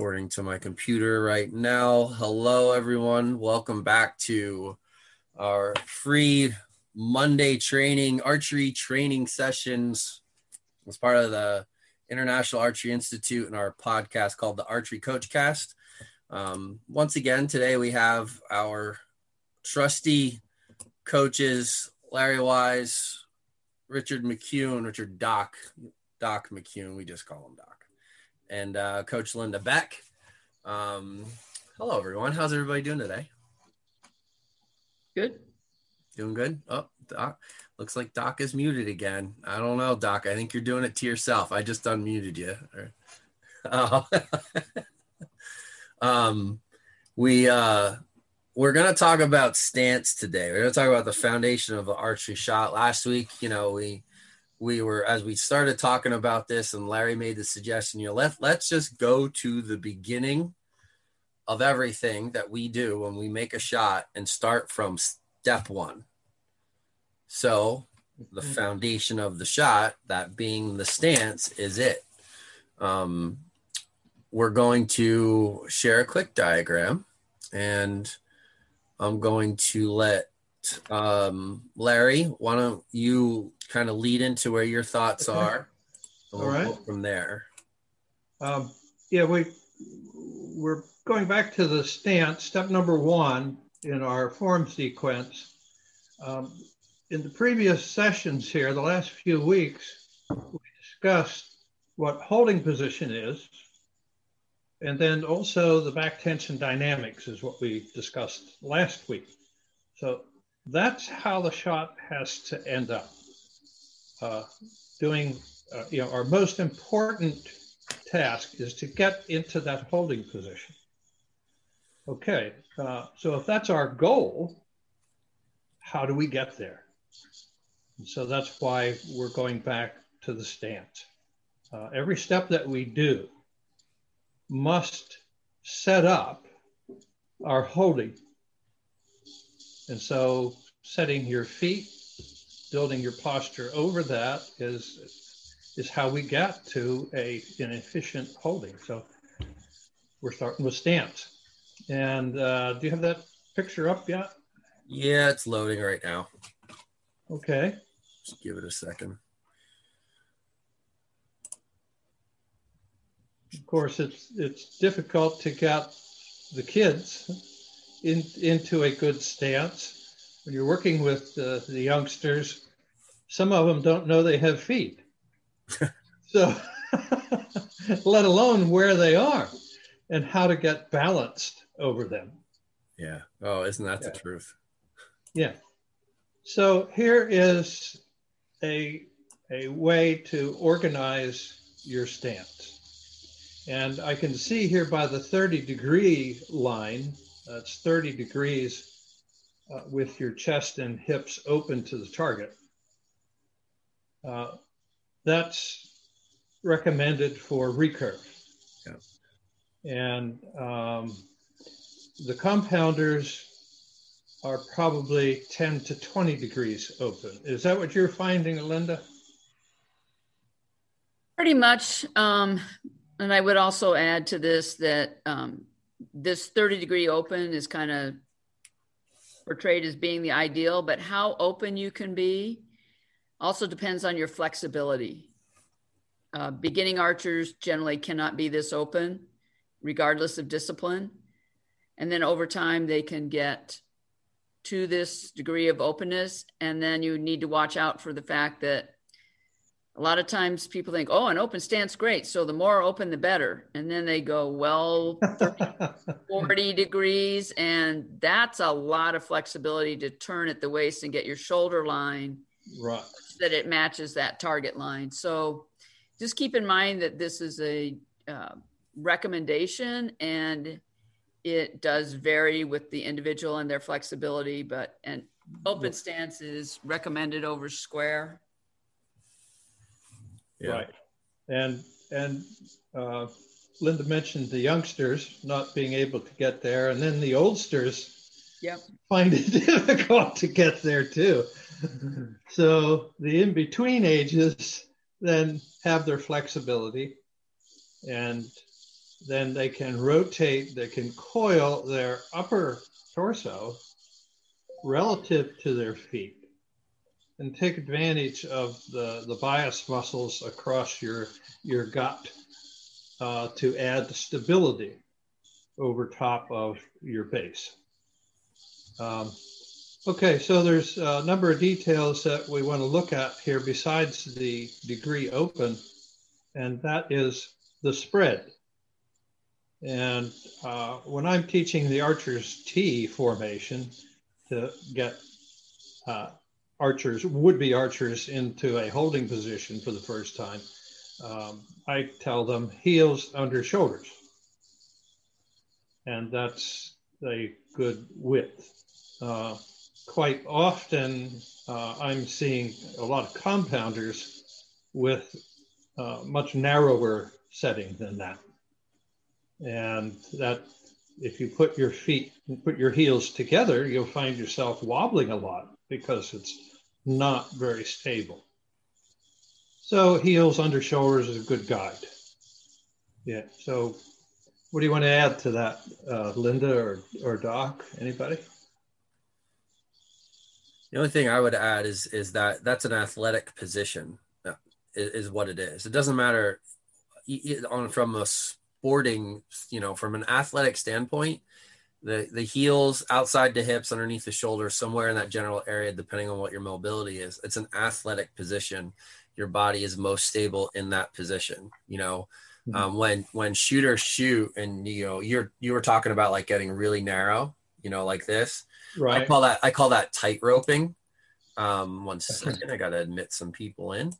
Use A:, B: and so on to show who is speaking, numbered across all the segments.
A: According to my computer right now. Hello, everyone. Welcome back to our free Monday training, archery training sessions as part of the International Archery Institute and our podcast called the Archery Coach Cast. Um, once again, today we have our trusty coaches, Larry Wise, Richard McCune, Richard Doc, Doc McCune. We just call him Doc and uh, Coach Linda Beck. Um, hello, everyone. How's everybody doing today?
B: Good.
A: Doing good. Oh, Doc. Looks like Doc is muted again. I don't know, Doc. I think you're doing it to yourself. I just unmuted you. Oh. um, we uh, we're gonna talk about stance today. We're gonna talk about the foundation of the archery shot. Last week, you know, we we were as we started talking about this and larry made the suggestion you know let, let's just go to the beginning of everything that we do when we make a shot and start from step one so the mm-hmm. foundation of the shot that being the stance is it um, we're going to share a click diagram and i'm going to let um, larry why don't you kind of lead into where your thoughts okay. are.
C: We'll All right.
A: From there.
C: Um, yeah, we we're going back to the stance. Step number one in our form sequence. Um, in the previous sessions here, the last few weeks, we discussed what holding position is, and then also the back tension dynamics is what we discussed last week. So that's how the shot has to end up uh, doing, uh, you know, our most important task is to get into that holding position. Okay, uh, so if that's our goal, how do we get there? And so that's why we're going back to the stance. Uh, every step that we do must set up our holding. And so setting your feet building your posture over that is is how we get to a an efficient holding. So we're starting with stance. And uh, do you have that picture up yet?
A: Yeah, it's loading right now.
C: Okay.
A: Just give it a second.
C: Of course, it's it's difficult to get the kids in, into a good stance when you're working with the, the youngsters, some of them don't know they have feet. so, let alone where they are and how to get balanced over them.
A: Yeah. Oh, isn't that yeah. the truth?
C: Yeah. So here is a, a way to organize your stance. And I can see here by the 30 degree line, that's 30 degrees uh, with your chest and hips open to the target. Uh, that's recommended for recurve. Yeah. And um, the compounders are probably 10 to 20 degrees open. Is that what you're finding, Linda?
B: Pretty much. Um, and I would also add to this that um, this 30 degree open is kind of portrayed as being the ideal, but how open you can be also depends on your flexibility. Uh, beginning archers generally cannot be this open, regardless of discipline. And then over time, they can get to this degree of openness. And then you need to watch out for the fact that a lot of times people think, oh, an open stance, great. So the more open, the better. And then they go, well, 30, 40 degrees. And that's a lot of flexibility to turn at the waist and get your shoulder line
C: right.
B: that it matches that target line. So just keep in mind that this is a uh, recommendation and it does vary with the individual and their flexibility, but an open stance is recommended over square
C: yeah. Right. And and uh, Linda mentioned the youngsters not being able to get there, and then the oldsters
B: yep.
C: find it difficult to get there too. so the in between ages then have their flexibility, and then they can rotate, they can coil their upper torso relative to their feet and take advantage of the, the bias muscles across your, your gut uh, to add stability over top of your base. Um, okay, so there's a number of details that we want to look at here besides the degree open, and that is the spread. And uh, when I'm teaching the archer's T formation to get uh, archers, would-be archers into a holding position for the first time, um, I tell them heels under shoulders. And that's a good width. Uh, quite often, uh, I'm seeing a lot of compounders with uh, much narrower setting than that. And that if you put your feet, put your heels together, you'll find yourself wobbling a lot because it's not very stable. So heels under shoulders is a good guide. Yeah. So what do you want to add to that, uh, Linda or, or Doc? Anybody?
A: The only thing I would add is is that that's an athletic position, uh, is, is what it is. It doesn't matter on from a sporting, you know, from an athletic standpoint, the the heels outside the hips, underneath the shoulders, somewhere in that general area, depending on what your mobility is. It's an athletic position. Your body is most stable in that position. You know, mm-hmm. um, when when shooters shoot, and you know, you're you were talking about like getting really narrow, you know, like this Right. I call that I call that tight roping. Um, one second, I got to admit some people in.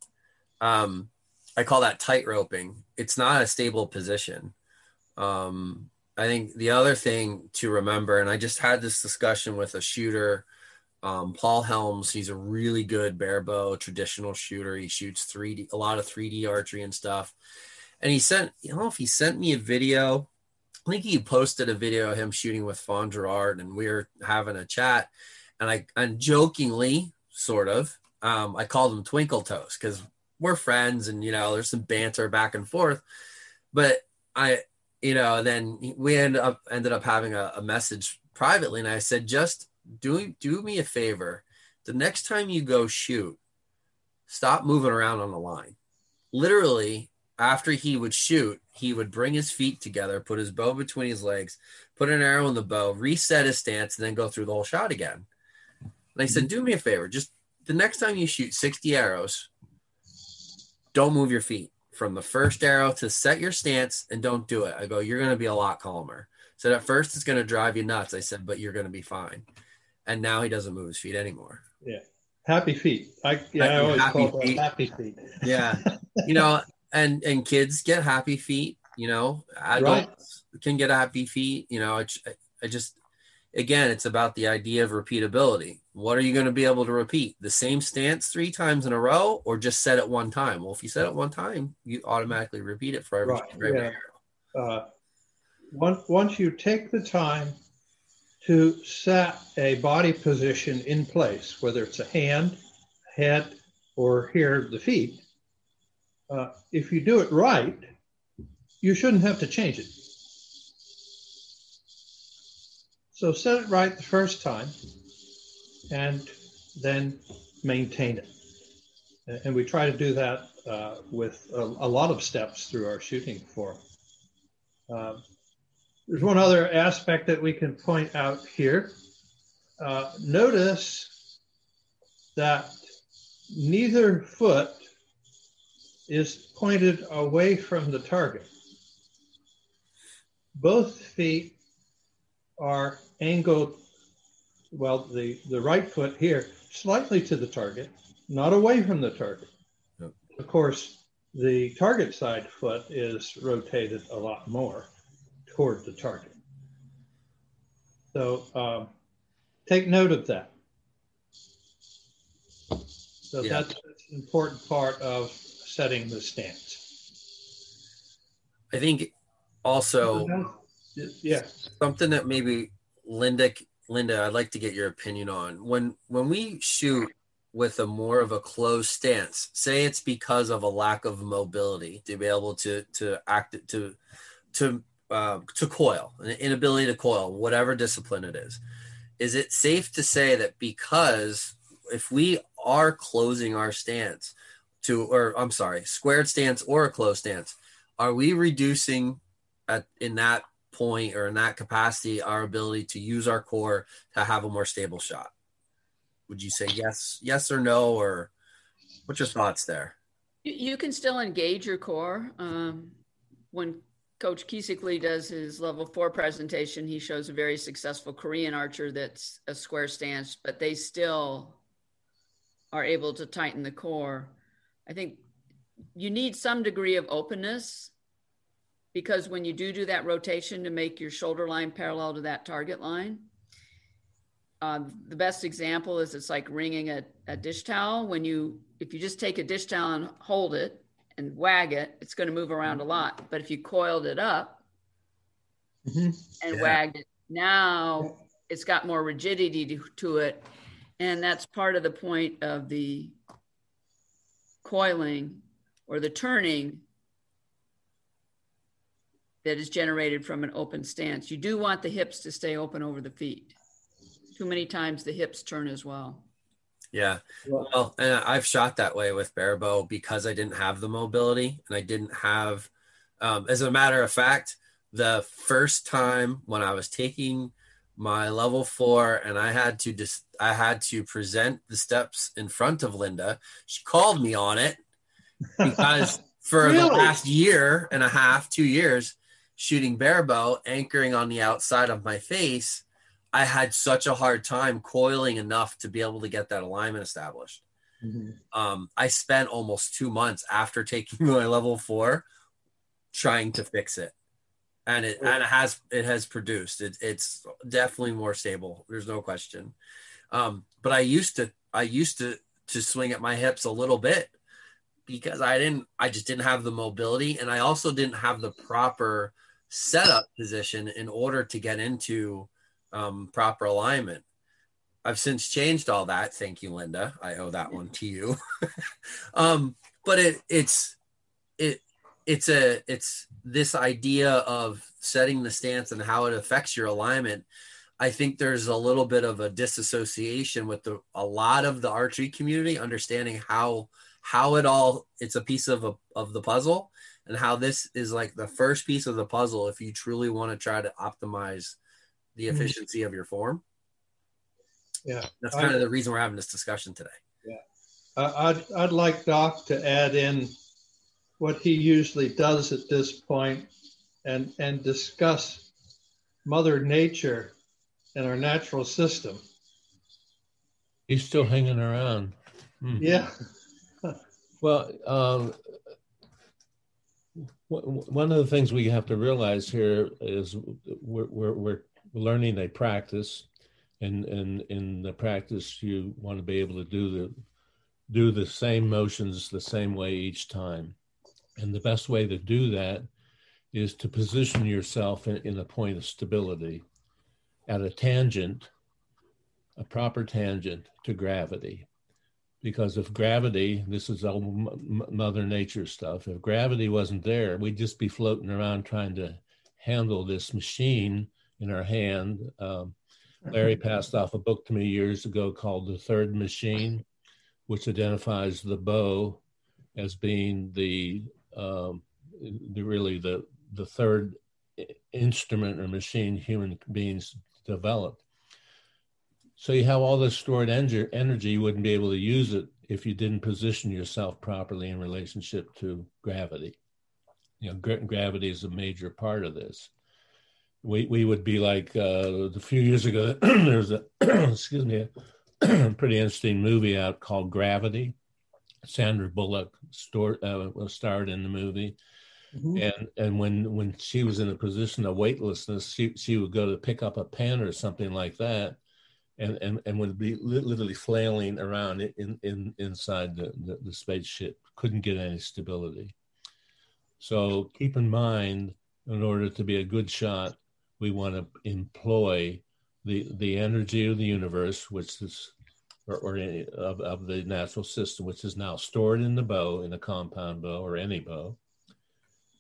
A: Um, I call that tight roping. It's not a stable position. Um, I think the other thing to remember, and I just had this discussion with a shooter, um, Paul Helms. He's a really good barebow traditional shooter. He shoots 3D, a lot of 3D archery and stuff. And he sent, you know, if he sent me a video I think he posted a video of him shooting with Fawn Gerard, and we were having a chat. And I, and jokingly, sort of, um, I called him Twinkle Toes because we're friends, and you know, there's some banter back and forth. But I, you know, then we ended up ended up having a, a message privately, and I said, just do do me a favor. The next time you go shoot, stop moving around on the line. Literally, after he would shoot, he would bring his feet together, put his bow between his legs, put an arrow in the bow, reset his stance, and then go through the whole shot again. And I said, mm-hmm. Do me a favor, just the next time you shoot 60 arrows, don't move your feet from the first arrow to set your stance and don't do it. I go, You're going to be a lot calmer. So at first it's going to drive you nuts. I said, But you're going to be fine. And now he doesn't move his feet anymore.
C: Yeah. Happy feet. I, yeah, happy, I always happy call feet. happy feet.
A: Yeah. you know, and and kids get happy feet you know adults right. can get happy feet you know I, I just again it's about the idea of repeatability what are you going to be able to repeat the same stance three times in a row or just set it one time well if you set it one time you automatically repeat it for every, right. every
C: yeah. uh, once, once you take the time to set a body position in place whether it's a hand head or here the feet uh, if you do it right, you shouldn't have to change it. So set it right the first time and then maintain it. And we try to do that uh, with a, a, lot of steps through our shooting form. Uh, there's one other aspect that we can point out here. Uh, notice that neither foot is pointed away from the target. Both feet are angled, well, the, the right foot here, slightly to the target, not away from the target. Yep. Of course, the target side foot is rotated a lot more toward the target. So um, take note of that. So yeah. that's, that's an important part of setting the stance.
A: I think also
C: yeah.
A: Something that maybe Linda Linda I'd like to get your opinion on. When when we shoot with a more of a closed stance say it's because of a lack of mobility to be able to to act to to uh, to coil, an inability to coil, whatever discipline it is, is it safe to say that because if we are closing our stance to, or I'm sorry, squared stance or a closed stance, are we reducing at in that point or in that capacity our ability to use our core to have a more stable shot? Would you say yes, yes or no, or what's your thoughts there?
B: You can still engage your core. Um, when Coach Kisik Lee does his level four presentation, he shows a very successful Korean archer that's a square stance, but they still are able to tighten the core. I think you need some degree of openness because when you do do that rotation to make your shoulder line parallel to that target line, uh, the best example is it's like wringing a, a dish towel. When you, if you just take a dish towel and hold it and wag it, it's going to move around a lot. But if you coiled it up mm-hmm. and yeah. wagged it, now it's got more rigidity to, to it. And that's part of the point of the coiling or the turning that is generated from an open stance. You do want the hips to stay open over the feet. Too many times the hips turn as well.
A: Yeah. Well, and I've shot that way with barebow because I didn't have the mobility and I didn't have, um, as a matter of fact, the first time when I was taking my level four and I had to just, dis- I had to present the steps in front of Linda. She called me on it because for really? the last year and a half, two years, shooting barebow, anchoring on the outside of my face, I had such a hard time coiling enough to be able to get that alignment established. Mm-hmm. Um, I spent almost two months after taking my level four trying to fix it. And it and it has it has produced it, it's definitely more stable. There's no question. Um, but I used to I used to to swing at my hips a little bit because I didn't I just didn't have the mobility and I also didn't have the proper setup position in order to get into um, proper alignment. I've since changed all that. Thank you, Linda. I owe that one to you. um, but it it's it it's a it's this idea of setting the stance and how it affects your alignment. I think there's a little bit of a disassociation with the a lot of the archery community understanding how how it all it's a piece of a, of the puzzle and how this is like the first piece of the puzzle if you truly want to try to optimize the mm-hmm. efficiency mm-hmm. of your form.
C: Yeah,
A: that's kind I, of the reason we're having this discussion today.
C: Yeah, I'd I'd like Doc to add in what he usually does at this point, and and discuss Mother Nature and our natural system.
D: He's still hanging around.
C: Hmm. Yeah.
D: well, um, one of the things we have to realize here is we're, we're, we're learning a practice and, and in the practice you want to be able to do the do the same motions the same way each time. And the best way to do that is to position yourself in, in a point of stability at a tangent a proper tangent to gravity because if gravity, this is all Mother Nature stuff, if gravity wasn't there, we'd just be floating around trying to handle this machine in our hand. Um, Larry passed off a book to me years ago called The Third Machine, which identifies the bow as being the, um, the really the, the third instrument or machine human beings developed. So you have all this stored energy, you wouldn't be able to use it if you didn't position yourself properly in relationship to gravity. You know, gra- gravity is a major part of this. We we would be like uh, a few years ago. there's a excuse me, a pretty interesting movie out called Gravity. Sandra Bullock stored, uh, starred in the movie. Mm-hmm. And and when when she was in a position of weightlessness, she she would go to pick up a pen or something like that, and, and, and would be literally flailing around in, in, inside the, the, the spaceship, couldn't get any stability. So keep in mind, in order to be a good shot, we want to employ the, the energy of the universe, which is, or, or any, of, of the natural system, which is now stored in the bow, in a compound bow or any bow.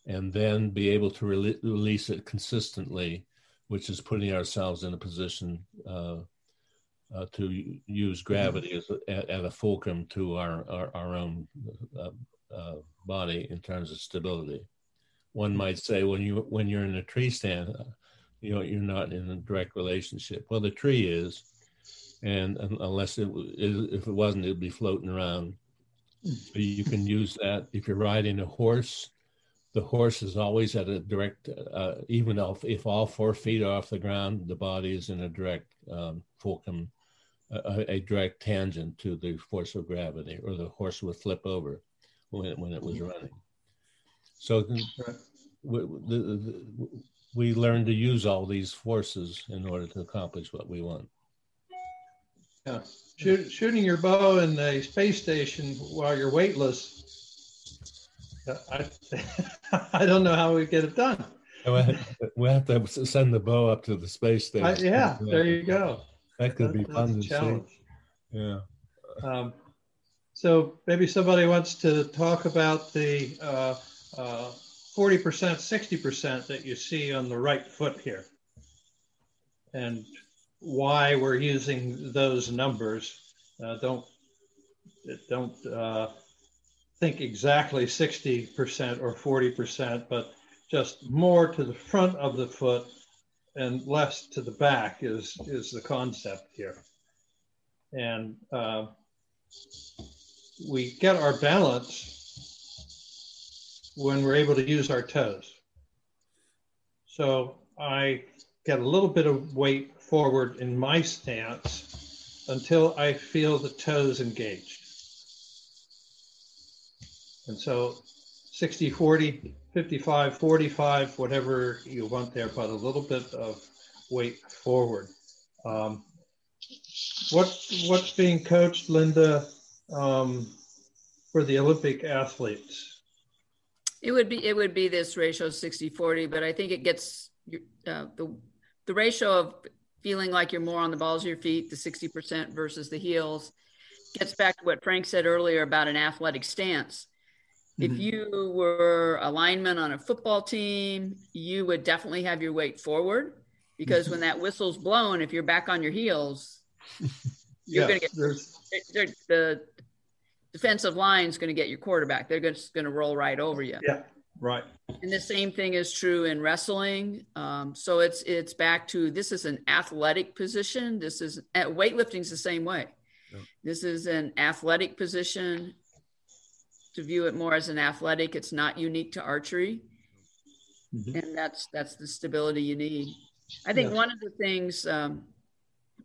D: and then be able to re- release it consistently, which is putting ourselves in a position uh, uh, to use gravity as a, at, a fulcrum to our our, our own uh, uh, body in terms of stability. One might say when you when you're in a tree stand, uh, you know you're not in a direct relationship. Well, the tree is, and unless it if it wasn't, it'd be floating around. You can use that if you're riding a horse. The horse is always at a direct, uh, even if, if all four feet are off the ground, the body is in a direct um, fulcrum, a, a direct tangent to the force of gravity, or the horse would flip over when, when it was mm-hmm. running. So we, the, the, we learn to use all these forces in order to accomplish what we want.
C: Yeah. Shoot, shooting your bow in a space station while you're weightless, I, I don't know how we get it done.
D: We have to send the bow up to the space station.
C: Uh, yeah, there you go.
D: That could be fun to see. Yeah. Um,
C: so maybe somebody wants to talk about the uh, uh, 40%, 60% that you see on the right foot here and why we're using those numbers. Uh, don't don't uh, think exactly 60% or 40%, but just more to the front of the foot and less to the back is, is the concept here. And uh, we get our balance when we're able to use our toes. So I get a little bit of weight forward in my stance until I feel the toes engaged. And so 60, 40, 55, 45, whatever you want there, but a little bit of weight forward. Um, what, what's being coached, Linda, um, for the Olympic athletes?
B: It would be it would be this ratio 60 40, but I think it gets uh, the the ratio of feeling like you're more on the balls of your feet, the 60% versus the heels, gets back to what Frank said earlier about an athletic stance. Mm-hmm. If you were a lineman on a football team, you would definitely have your weight forward because when that whistle's blown, if you're back on your heels, you're going to get the defensive line is going to get your quarterback. They're just going to roll right over you.
C: Yeah, right.
B: And the same thing is true in wrestling. Um, so it's it's back to this is an athletic position. This is uh, weightlifting the same way. Yeah. This is an athletic position. To view it more as an athletic, it's not unique to archery, mm-hmm. and that's that's the stability you need. I think yeah. one of the things um,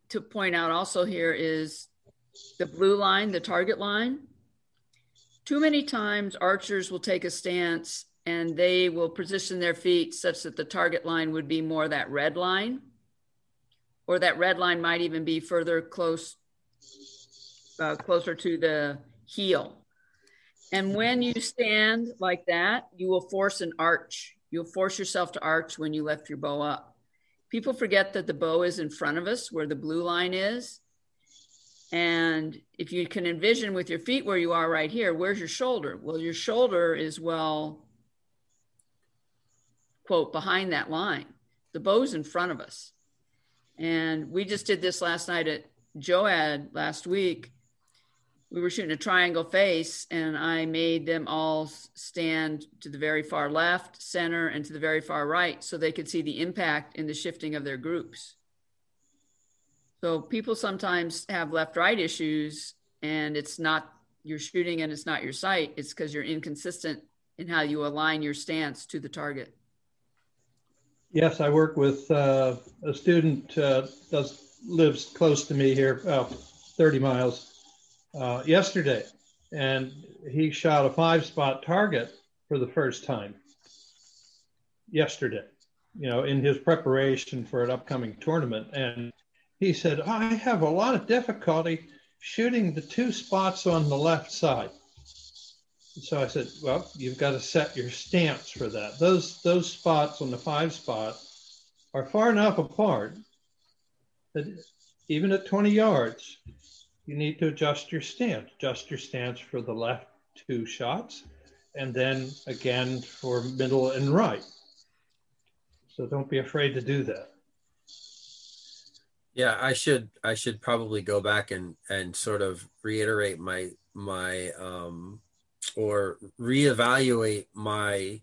B: to point out also here is the blue line, the target line too many times, archers will take a stance and they will position their feet such that the target line would be more that red line, or that red line might even be further close, uh, closer to the heel. And when you stand like that, you will force an arch. You'll force yourself to arch when you lift your bow up. People forget that the bow is in front of us where the blue line is. And if you can envision with your feet where you are right here, where's your shoulder? Well, your shoulder is well, quote, behind that line. The bow's in front of us. And we just did this last night at JOAD last week. We were shooting a triangle face, and I made them all stand to the very far left, center, and to the very far right so they could see the impact in the shifting of their groups. So people sometimes have left right issues and it's not your shooting and it's not your sight. It's because you're inconsistent in how you align your stance to the target.
C: Yes, I work with uh, a student uh, does lives close to me here, uh, 30 miles, uh, yesterday, and he shot a five spot target for the first time yesterday. You know, in his preparation for an upcoming tournament, and he said, I have a lot of difficulty shooting the two spots on the left side. So I said, well, you've got to set your stance for that. Those, those spots on the five spot are far enough apart that even at 20 yards, you need to adjust your stance, adjust your stance for the left two shots and then again for middle and right. So don't be afraid to do that.
A: Yeah, I should I should probably go back and and sort of reiterate my my um or reevaluate my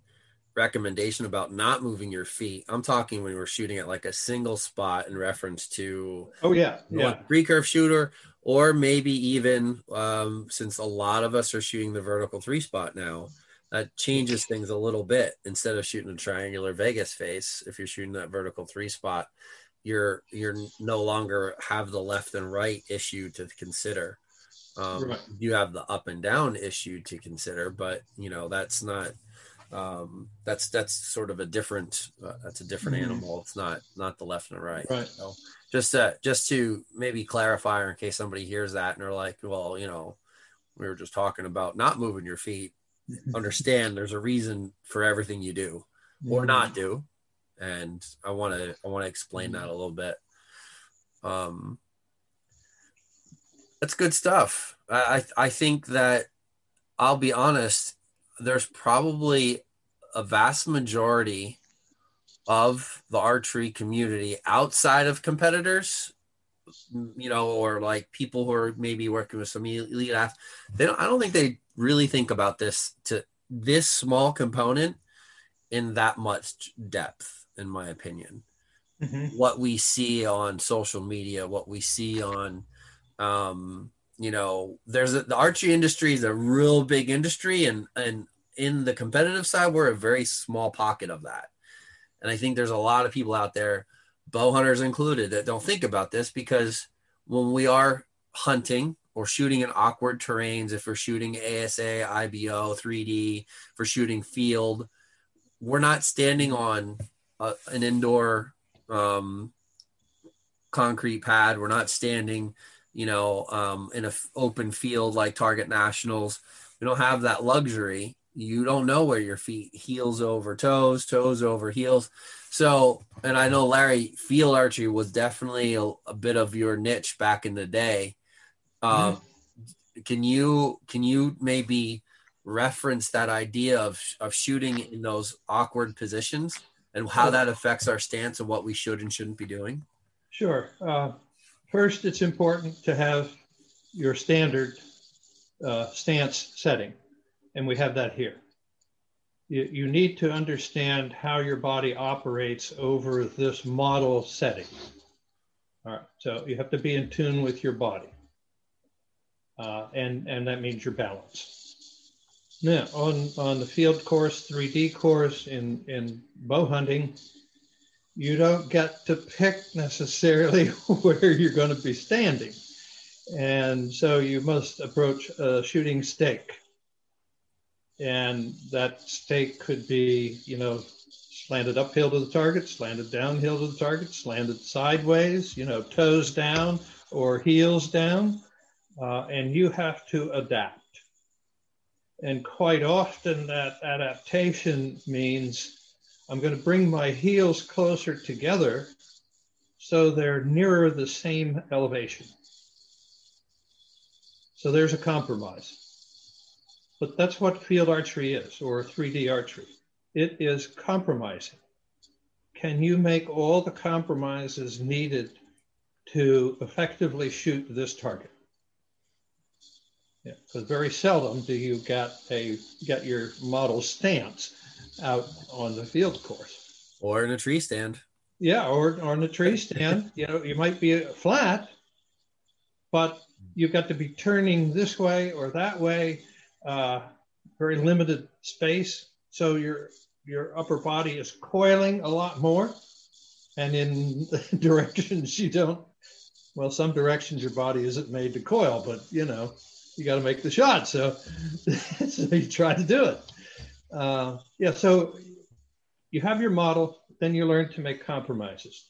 A: recommendation about not moving your feet. I'm talking when we're shooting at like a single spot in reference to
C: oh yeah, yeah.
A: recurve shooter or maybe even um, since a lot of us are shooting the vertical three spot now, that changes things a little bit. Instead of shooting a triangular Vegas face, if you're shooting that vertical three spot, you're you're no longer have the left and right issue to consider. Um, right. You have the up and down issue to consider, but you know that's not um, that's that's sort of a different uh, that's a different mm-hmm. animal. It's not not the left and the right.
C: Right. So
A: just uh, just to maybe clarify, or in case somebody hears that and they're like, well, you know, we were just talking about not moving your feet. Understand there's a reason for everything you do or not do, and I want to I want to explain that a little bit. Um, that's good stuff. I I think that I'll be honest. There's probably a vast majority of the archery community outside of competitors you know or like people who are maybe working with some elite athletes they don't i don't think they really think about this to this small component in that much depth in my opinion mm-hmm. what we see on social media what we see on um you know there's a, the archery industry is a real big industry and and in the competitive side we're a very small pocket of that and I think there's a lot of people out there, bow hunters included, that don't think about this because when we are hunting or shooting in awkward terrains, if we're shooting ASA, IBO, 3D, for shooting field, we're not standing on a, an indoor um, concrete pad. We're not standing, you know, um, in an open field like Target Nationals. We don't have that luxury you don't know where your feet heels over toes toes over heels. So and i know larry field archery was definitely a, a bit of your niche back in the day. Um, mm-hmm. can you can you maybe reference that idea of of shooting in those awkward positions and how that affects our stance and what we should and shouldn't be doing?
C: Sure. Uh, first it's important to have your standard uh, stance setting and we have that here. You, you need to understand how your body operates over this model setting. All right, so you have to be in tune with your body. Uh, and, and that means your balance. Now, on, on the field course, 3D course in, in bow hunting, you don't get to pick necessarily where you're going to be standing. And so you must approach a shooting stake and that stake could be, you know, slanted uphill to the target, slanted downhill to the target, slanted sideways, you know, toes down or heels down, uh, and you have to adapt. And quite often that adaptation means I'm going to bring my heels closer together so they're nearer the same elevation. So there's a compromise. But that's what field archery is, or 3D archery. It is compromising. Can you make all the compromises needed to effectively shoot this target? Yeah, because very seldom do you get a get your model stance out on the field course.
A: Or in a tree stand.
C: Yeah, or, or in a tree stand. you know, you might be flat, but you've got to be turning this way or that way uh, very limited space. So your your upper body is coiling a lot more, and in directions you don't. Well, some directions your body isn't made to coil, but you know you got to make the shot. So, so you try to do it. Uh, yeah. So you have your model, then you learn to make compromises.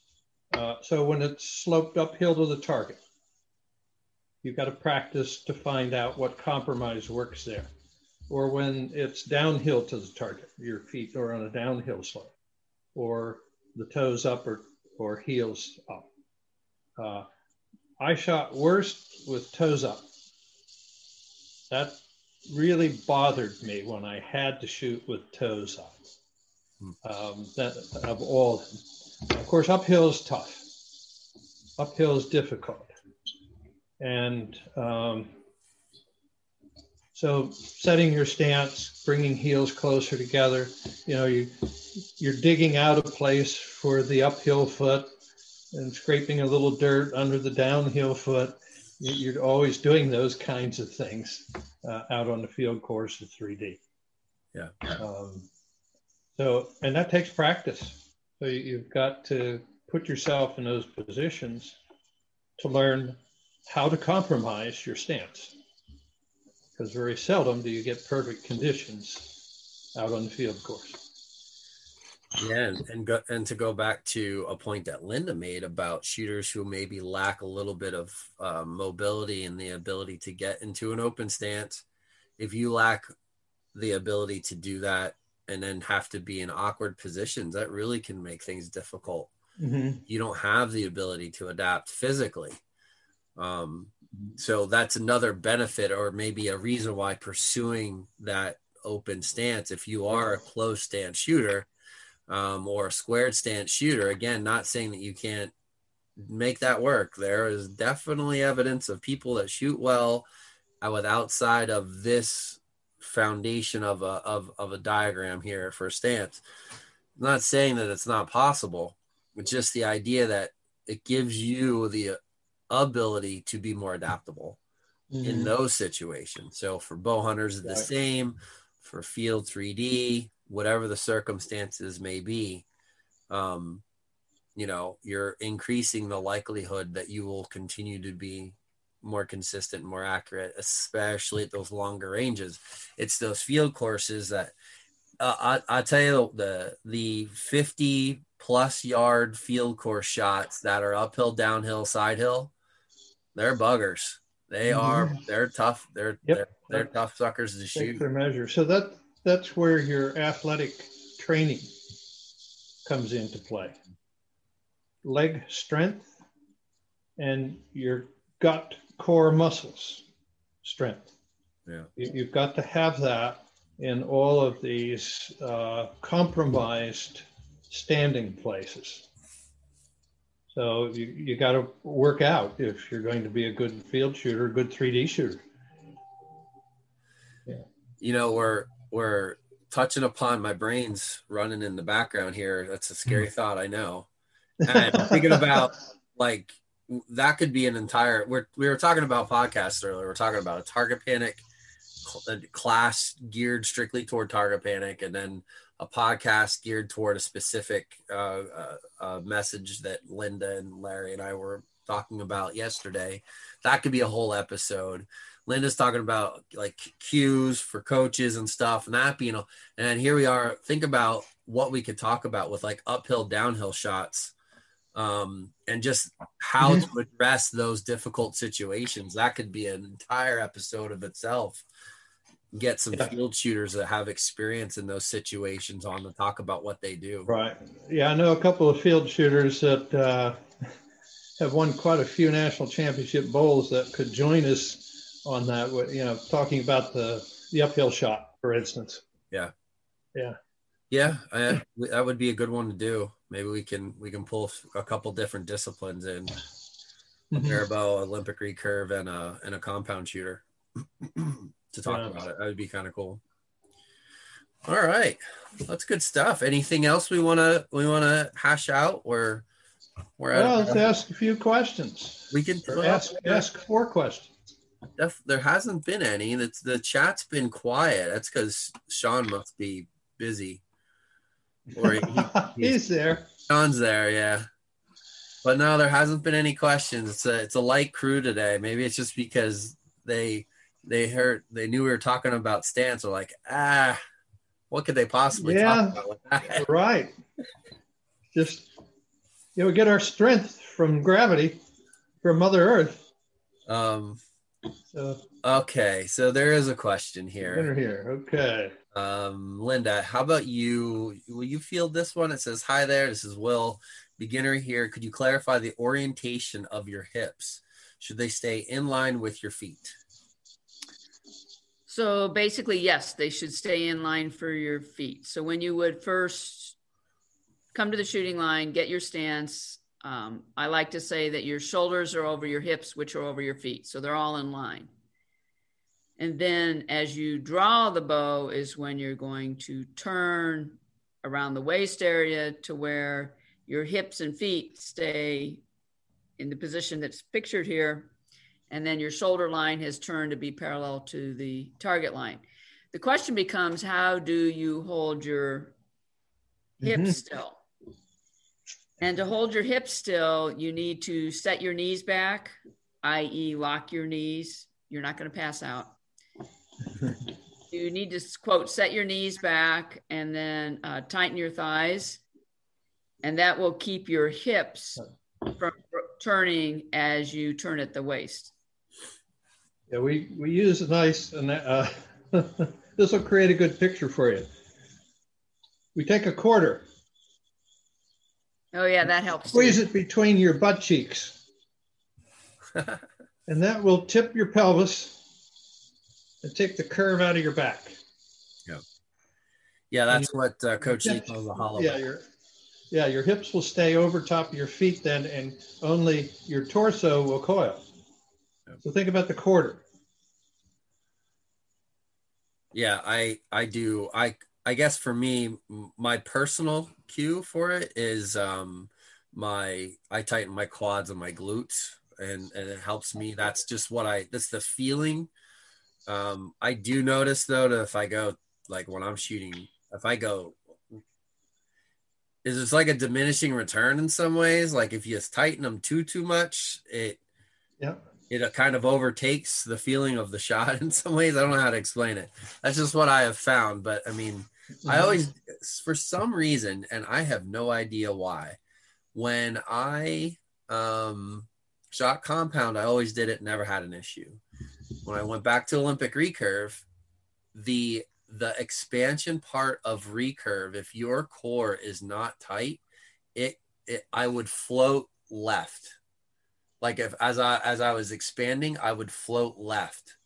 C: Uh, so when it's sloped uphill to the target, You've got to practice to find out what compromise works there. Or when it's downhill to the target, your feet are on a downhill slope, or the toes up or, or heels up. Uh, I shot worst with toes up. That really bothered me when I had to shoot with toes up. Um, that of all, of course, uphill is tough. Uphill is difficult, and um, so setting your stance, bringing heels closer together. You know, you you're digging out a place for the uphill foot and scraping a little dirt under the downhill foot. You're always doing those kinds of things uh, out on the field course of 3D.
A: Yeah.
C: Um, so, and that takes practice. So you've got to put yourself in those positions to learn how to compromise your stance. Because very seldom do you get perfect conditions out on the field course.
A: Yeah, and and, go, and to go back to a point that Linda made about shooters who maybe lack a little bit of uh, mobility and the ability to get into an open stance. If you lack the ability to do that and then have to be in awkward positions, that really can make things difficult.
C: Mm-hmm.
A: You don't have the ability to adapt physically. Um, so that's another benefit, or maybe a reason why pursuing that open stance, if you are a close stance shooter um, or a squared stance shooter. Again, not saying that you can't make that work. There is definitely evidence of people that shoot well uh, with outside of this foundation of a of, of a diagram here for stance. I'm not saying that it's not possible. It's just the idea that it gives you the ability to be more adaptable
C: Mm-hmm.
A: in those situations. So for bow hunters, the same. For field 3D, whatever the circumstances may be, um, you know, you're increasing the likelihood that you will continue to be more consistent, more accurate, especially at those longer ranges. It's those field courses that uh, I I tell you the the 50 plus yard field course shots that are uphill, downhill, side hill, they're buggers. They are they're tough. They're
C: Yep.
A: they're, they're tough suckers to
C: Take
A: shoot.
C: their measure. So that that's where your athletic training comes into play. Leg strength and your gut core muscles strength.
A: Yeah.
C: You, you've got to have that in all of these uh, compromised standing places. So you, you got to work out if you're going to be a good field shooter, good 3D shooter. Yeah.
A: you know we're we're touching upon my brains running in the background here that's a scary hmm. thought i know and thinking about like that could be an entire we're we were talking about podcasts earlier we're talking about a target panic a class geared strictly toward target panic and then a podcast geared toward a specific uh, uh, uh, message that linda and larry and i were talking about yesterday that could be a whole episode Linda's talking about like cues for coaches and stuff, and that being, a, and here we are. Think about what we could talk about with like uphill, downhill shots, um, and just how to address those difficult situations. That could be an entire episode of itself. Get some
C: Yeah.
A: field shooters that have experience in those situations on to talk about what they do.
C: Right. Yeah, I know a couple of field shooters that uh, have won quite a few national championship bowls that could join us on that. with, You know, talking about the the uphill shot, for instance.
A: Yeah, Yeah. Yeah, I, that would be a good one to do. Maybe we can we can pull a couple different disciplines in. a
C: Mhm.
A: barebow, Olympic recurve, and a and a compound shooter to talk
C: Yeah.
A: about it. That would be kind of cool. All right, that's good stuff. Anything else we wanna we wanna hash out? Or we're
C: Well,
A: at
C: let's ask a few questions.
A: we can
C: Or
A: well,
C: ask ask four questions.
A: def- there hasn't been any. That's the chat's been quiet. That's because Sean must be busy. Or he,
C: He's there.
A: Sean's there, yeah. But no, there hasn't been any questions. It's a it's a light crew today. Maybe it's just because they they heard they knew we were talking about stance. They're like, ah, what could they possibly
C: Yeah.
A: talk about with that?
C: Right. Just you know, we get our strength from gravity, from Mother Earth.
A: Um.
C: So
A: Okay, so there is a question here.
C: here. Okay.
A: Um, Linda, how about you? Will you field this one? It says, "Hi there. This is Will, beginner here. Could you clarify the orientation of your hips? Should they stay in line with your feet?"
B: So basically, yes, they should stay in line for your feet. So when you would first come to the shooting line, get your stance. Um, I like to say that your shoulders are over your hips, which are over your feet. So they're all in line. And then as you draw the bow, is when you're going to turn around the waist area to where your hips and feet stay in the position that's pictured here. And then your shoulder line has turned to be parallel to the target line. The question becomes how do you hold your hips mm-hmm. still? And to hold your hips still, you need to set your knees back, i.e., lock your knees. You're not going to pass out. you need to quote set your knees back and then uh, tighten your thighs and that will keep your hips from turning as you turn at the waist
C: yeah we we use a nice and uh, this will create a good picture for you we take a quarter
B: oh yeah that helps
C: squeeze too. it between your butt cheeks and that will tip your pelvis and take the curve out of your back.
A: Yeah. Yeah, that's what uh, Coach Lee calls a hollow.
C: Yeah, your yeah, your hips will stay over top of your feet then, and only your torso will coil. So think about the quarter.
A: Yeah, I I do. I I guess for me, my personal cue for it is um my I tighten my quads and my glutes, and and it helps me. That's just what I. That's the feeling um, I do notice though that if I go like when I'm shooting, if I go, is it's like a diminishing return in some ways. Like if you just tighten them too too much, it
C: yeah
A: it kind of overtakes the feeling of the shot in some ways. I don't know how to explain it. That's just what I have found. But I mean, mm-hmm. I always for some reason, and I have no idea why, when I um shot compound, I always did it, never had an issue when I went back to Olympic recurve, the the expansion part of recurve, if your core is not tight, it, it I would float left. Like if as I as I was expanding, I would float left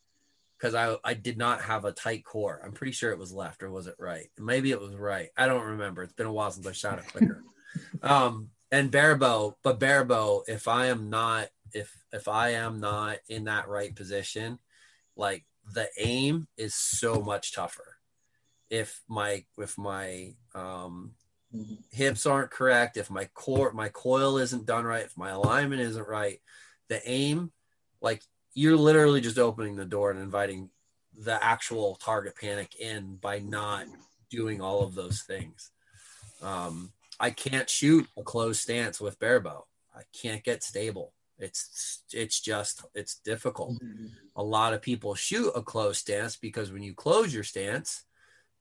A: because I I did not have a tight core. I'm pretty sure it was left or was it right? Maybe it was right. I don't remember. It's been a while since I shot a clicker. um and barebow, but barebow, if I am not if if I am not in that right position, like the aim is so much tougher. If my if my um hips aren't correct, if my core my coil isn't done right, if my alignment isn't right, the aim like you're literally just opening the door and inviting the actual target panic in by not doing all of those things. Um, I can't shoot a closed stance with barebow. I can't get stable. It's it's just it's difficult. Mm-hmm. A lot of people shoot a closed stance because when you close your stance,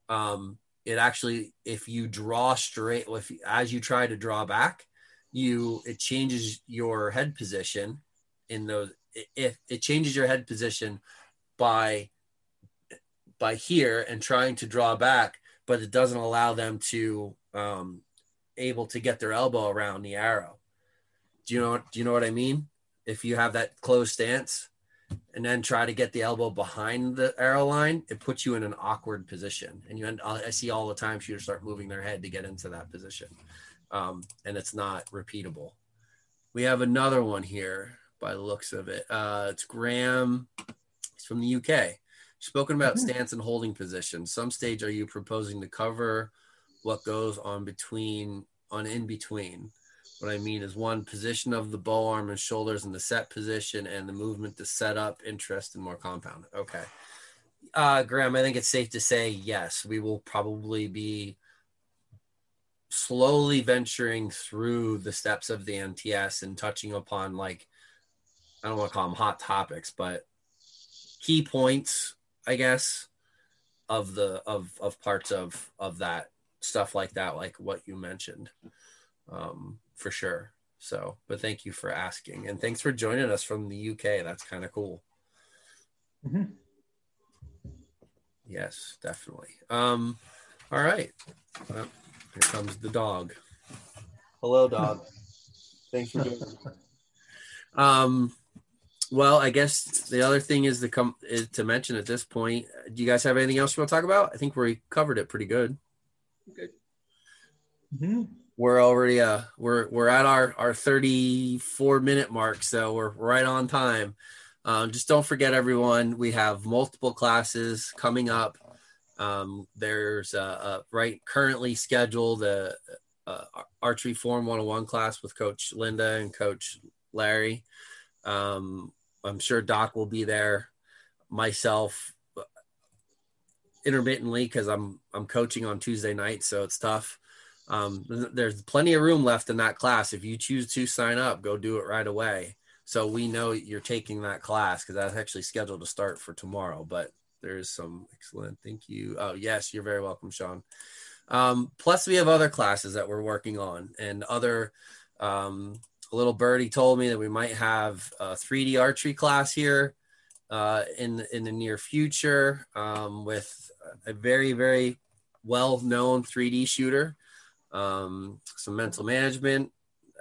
A: um, it actually if you draw straight, if as you try to draw back, you it changes your head position in those. If it changes your head position by by here and trying to draw back, but it doesn't allow them to um, able to get their elbow around the arrow. Do you know? Do you know what I mean? If you have that closed stance, and then try to get the elbow behind the arrow line, it puts you in an awkward position. And you, end, I see all the time shooters start moving their head to get into that position, um, and it's not repeatable. We have another one here by the looks of it. Uh, it's Graham. He's from the UK. Spoken about mm-hmm. stance and holding position. Some stage are you proposing to cover what goes on between on in between? What I mean is one position of the bow arm and shoulders in the set position and the movement to set up interest and more compound. Okay. Uh, Graham, I think it's safe to say yes, we will probably be slowly venturing through the steps of the NTS and touching upon like I don't want to call them hot topics, but key points, I guess, of the of of parts of of that stuff like that, like what you mentioned. Um, for sure. So, but thank you for asking, and thanks for joining us from the UK. That's kind of cool. Mm-hmm. Yes, definitely. Um, all right. Well, here comes the dog. Hello, dog. thanks for doing. um, well, I guess the other thing is to come is to mention at this point. Do you guys have anything else you want to talk about? I think we covered it pretty good.
B: Good.
C: Mm-hmm.
A: We're already uh we're we're at our our 34 minute mark, so we're right on time. Um, just don't forget, everyone. We have multiple classes coming up. Um, there's a, a right currently scheduled a, a archery form 101 class with Coach Linda and Coach Larry. Um, I'm sure Doc will be there. Myself, intermittently because I'm I'm coaching on Tuesday night, so it's tough. Um, there's plenty of room left in that class. If you choose to sign up, go do it right away. So we know you're taking that class because that's actually scheduled to start for tomorrow. But there's some excellent. Thank you. Oh yes, you're very welcome, Sean. Um, plus, we have other classes that we're working on and other um, little birdie told me that we might have a 3D archery class here uh, in in the near future um, with a very very well known 3D shooter. Um, some mental management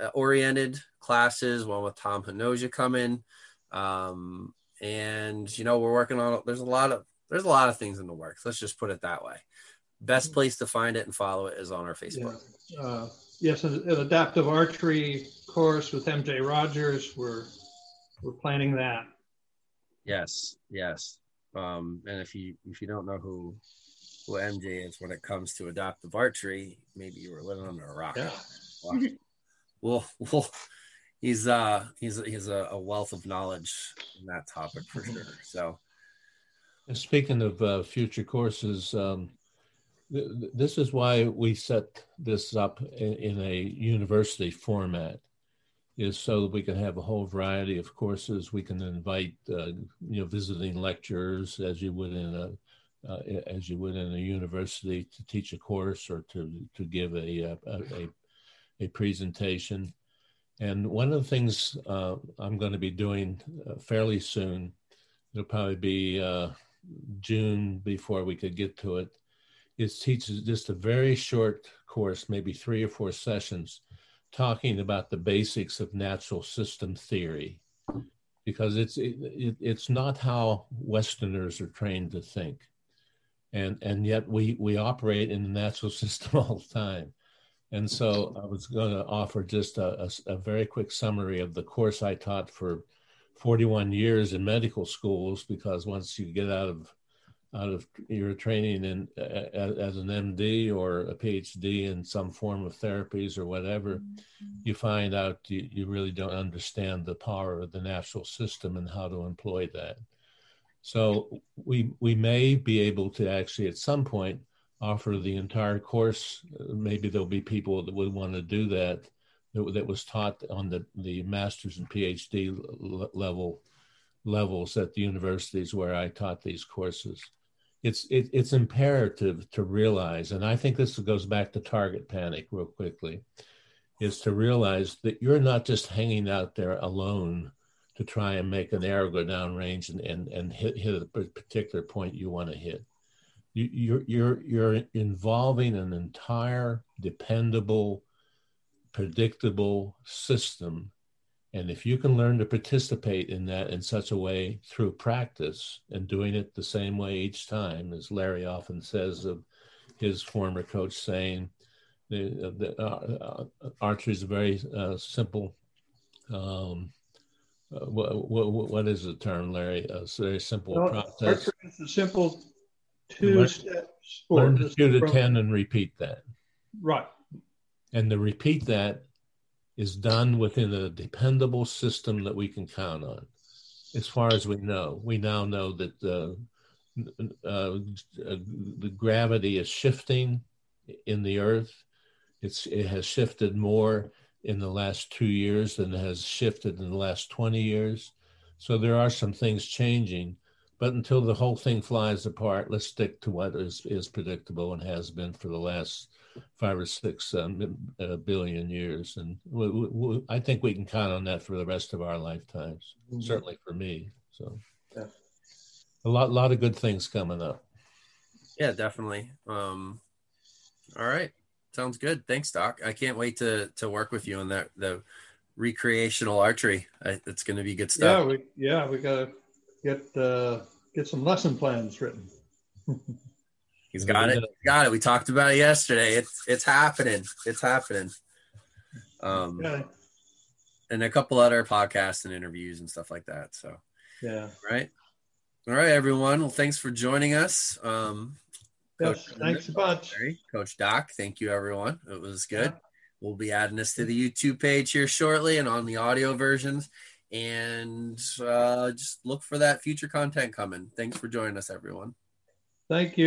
A: uh, oriented classes, one with Tom Hanoja coming, um, and you know we're working on. There's a lot of there's a lot of things in the works. Let's just put it that way. Best place to find it and follow it is on our Facebook.
C: Yeah. Uh, yes, an, an adaptive archery course with MJ Rogers. We're we're planning that.
A: Yes, yes. Um, and if you if you don't know who who MJ is when it comes to adaptive archery, maybe you were living under a rock.
C: Yeah.
A: Well, well, he's uh he's he's a, a, wealth of knowledge in that topic for sure. So,
D: speaking of uh, future courses, um, th- this is why we set this up in, in a university format is so that we can have a whole variety of courses. We can invite, uh, you know, visiting lecturers as you would in a uh, as you would in a university to teach a course or to to give a a, a, a presentation. And one of the things uh, I'm going to be doing uh, fairly soon, it'll probably be uh, June before we could get to it, is teach just a very short course, maybe three or four sessions talking about the basics of natural system theory because it's it, it, it's not how westerners are trained to think and and yet we we operate in the natural system all the time and so i was going to offer just a, a, a very quick summary of the course i taught for 41 years in medical schools because once you get out of out of your training in as an MD or a PhD in some form of therapies or whatever, you find out you, you really don't understand the power of the natural system and how to employ that. So we we may be able to actually at some point offer the entire course. Maybe there'll be people that would want to do that. That, that was taught on the the master's and PhD level levels at the universities where I taught these courses it's it, it's imperative to realize, and I think this goes back to target panic real quickly, is to realize that you're not just hanging out there alone to try and make an arrow go down range and, and, and hit, hit a particular point you want to hit. You, you're, you're, you're involving an entire dependable, predictable system and if you can learn to participate in that in such a way through practice and doing it the same way each time, as Larry often says of his former coach saying, the, the uh, uh, archery is a very uh, simple. Um, uh, what, what, what is the term, Larry? Uh, a very simple well, process.
C: It's a simple two-step sport.
D: Learn to shoot a ten and repeat that.
C: Right.
D: And to repeat that is done within a dependable system that we can count on. As far as we know, we now know that the, uh, the gravity is shifting in the Earth. It's, it has shifted more in the last two years than it has shifted in the last 20 years. So there are some things changing. But until the whole thing flies apart, let's stick to what is, is predictable and has been for the last five or six um, uh, billion years, and we, we, I think we can count on that for the rest of our lifetimes. Mm-hmm. Certainly for me. So, yeah. a lot, lot of good things coming up.
A: Yeah, definitely. Um, all right, sounds good. Thanks, Doc. I can't wait to to work with you on that the recreational archery. It's going to be good stuff.
C: Yeah, we yeah we got to get uh, get some lesson plans written.
A: He's got it. Got it. We talked about it yesterday. It's it's happening. It's happening. Um, okay. and a couple other podcasts and interviews and stuff like that. So
C: yeah,
A: right. All right, everyone. Well, thanks for joining us. Um,
C: yes, Coach thanks a bunch.
A: Coach Doc, thank you, everyone. It was good. Yeah. We'll be adding this to the YouTube page here shortly and on the audio versions. And uh, just look for that future content coming. Thanks for joining us, everyone.
C: Thank you.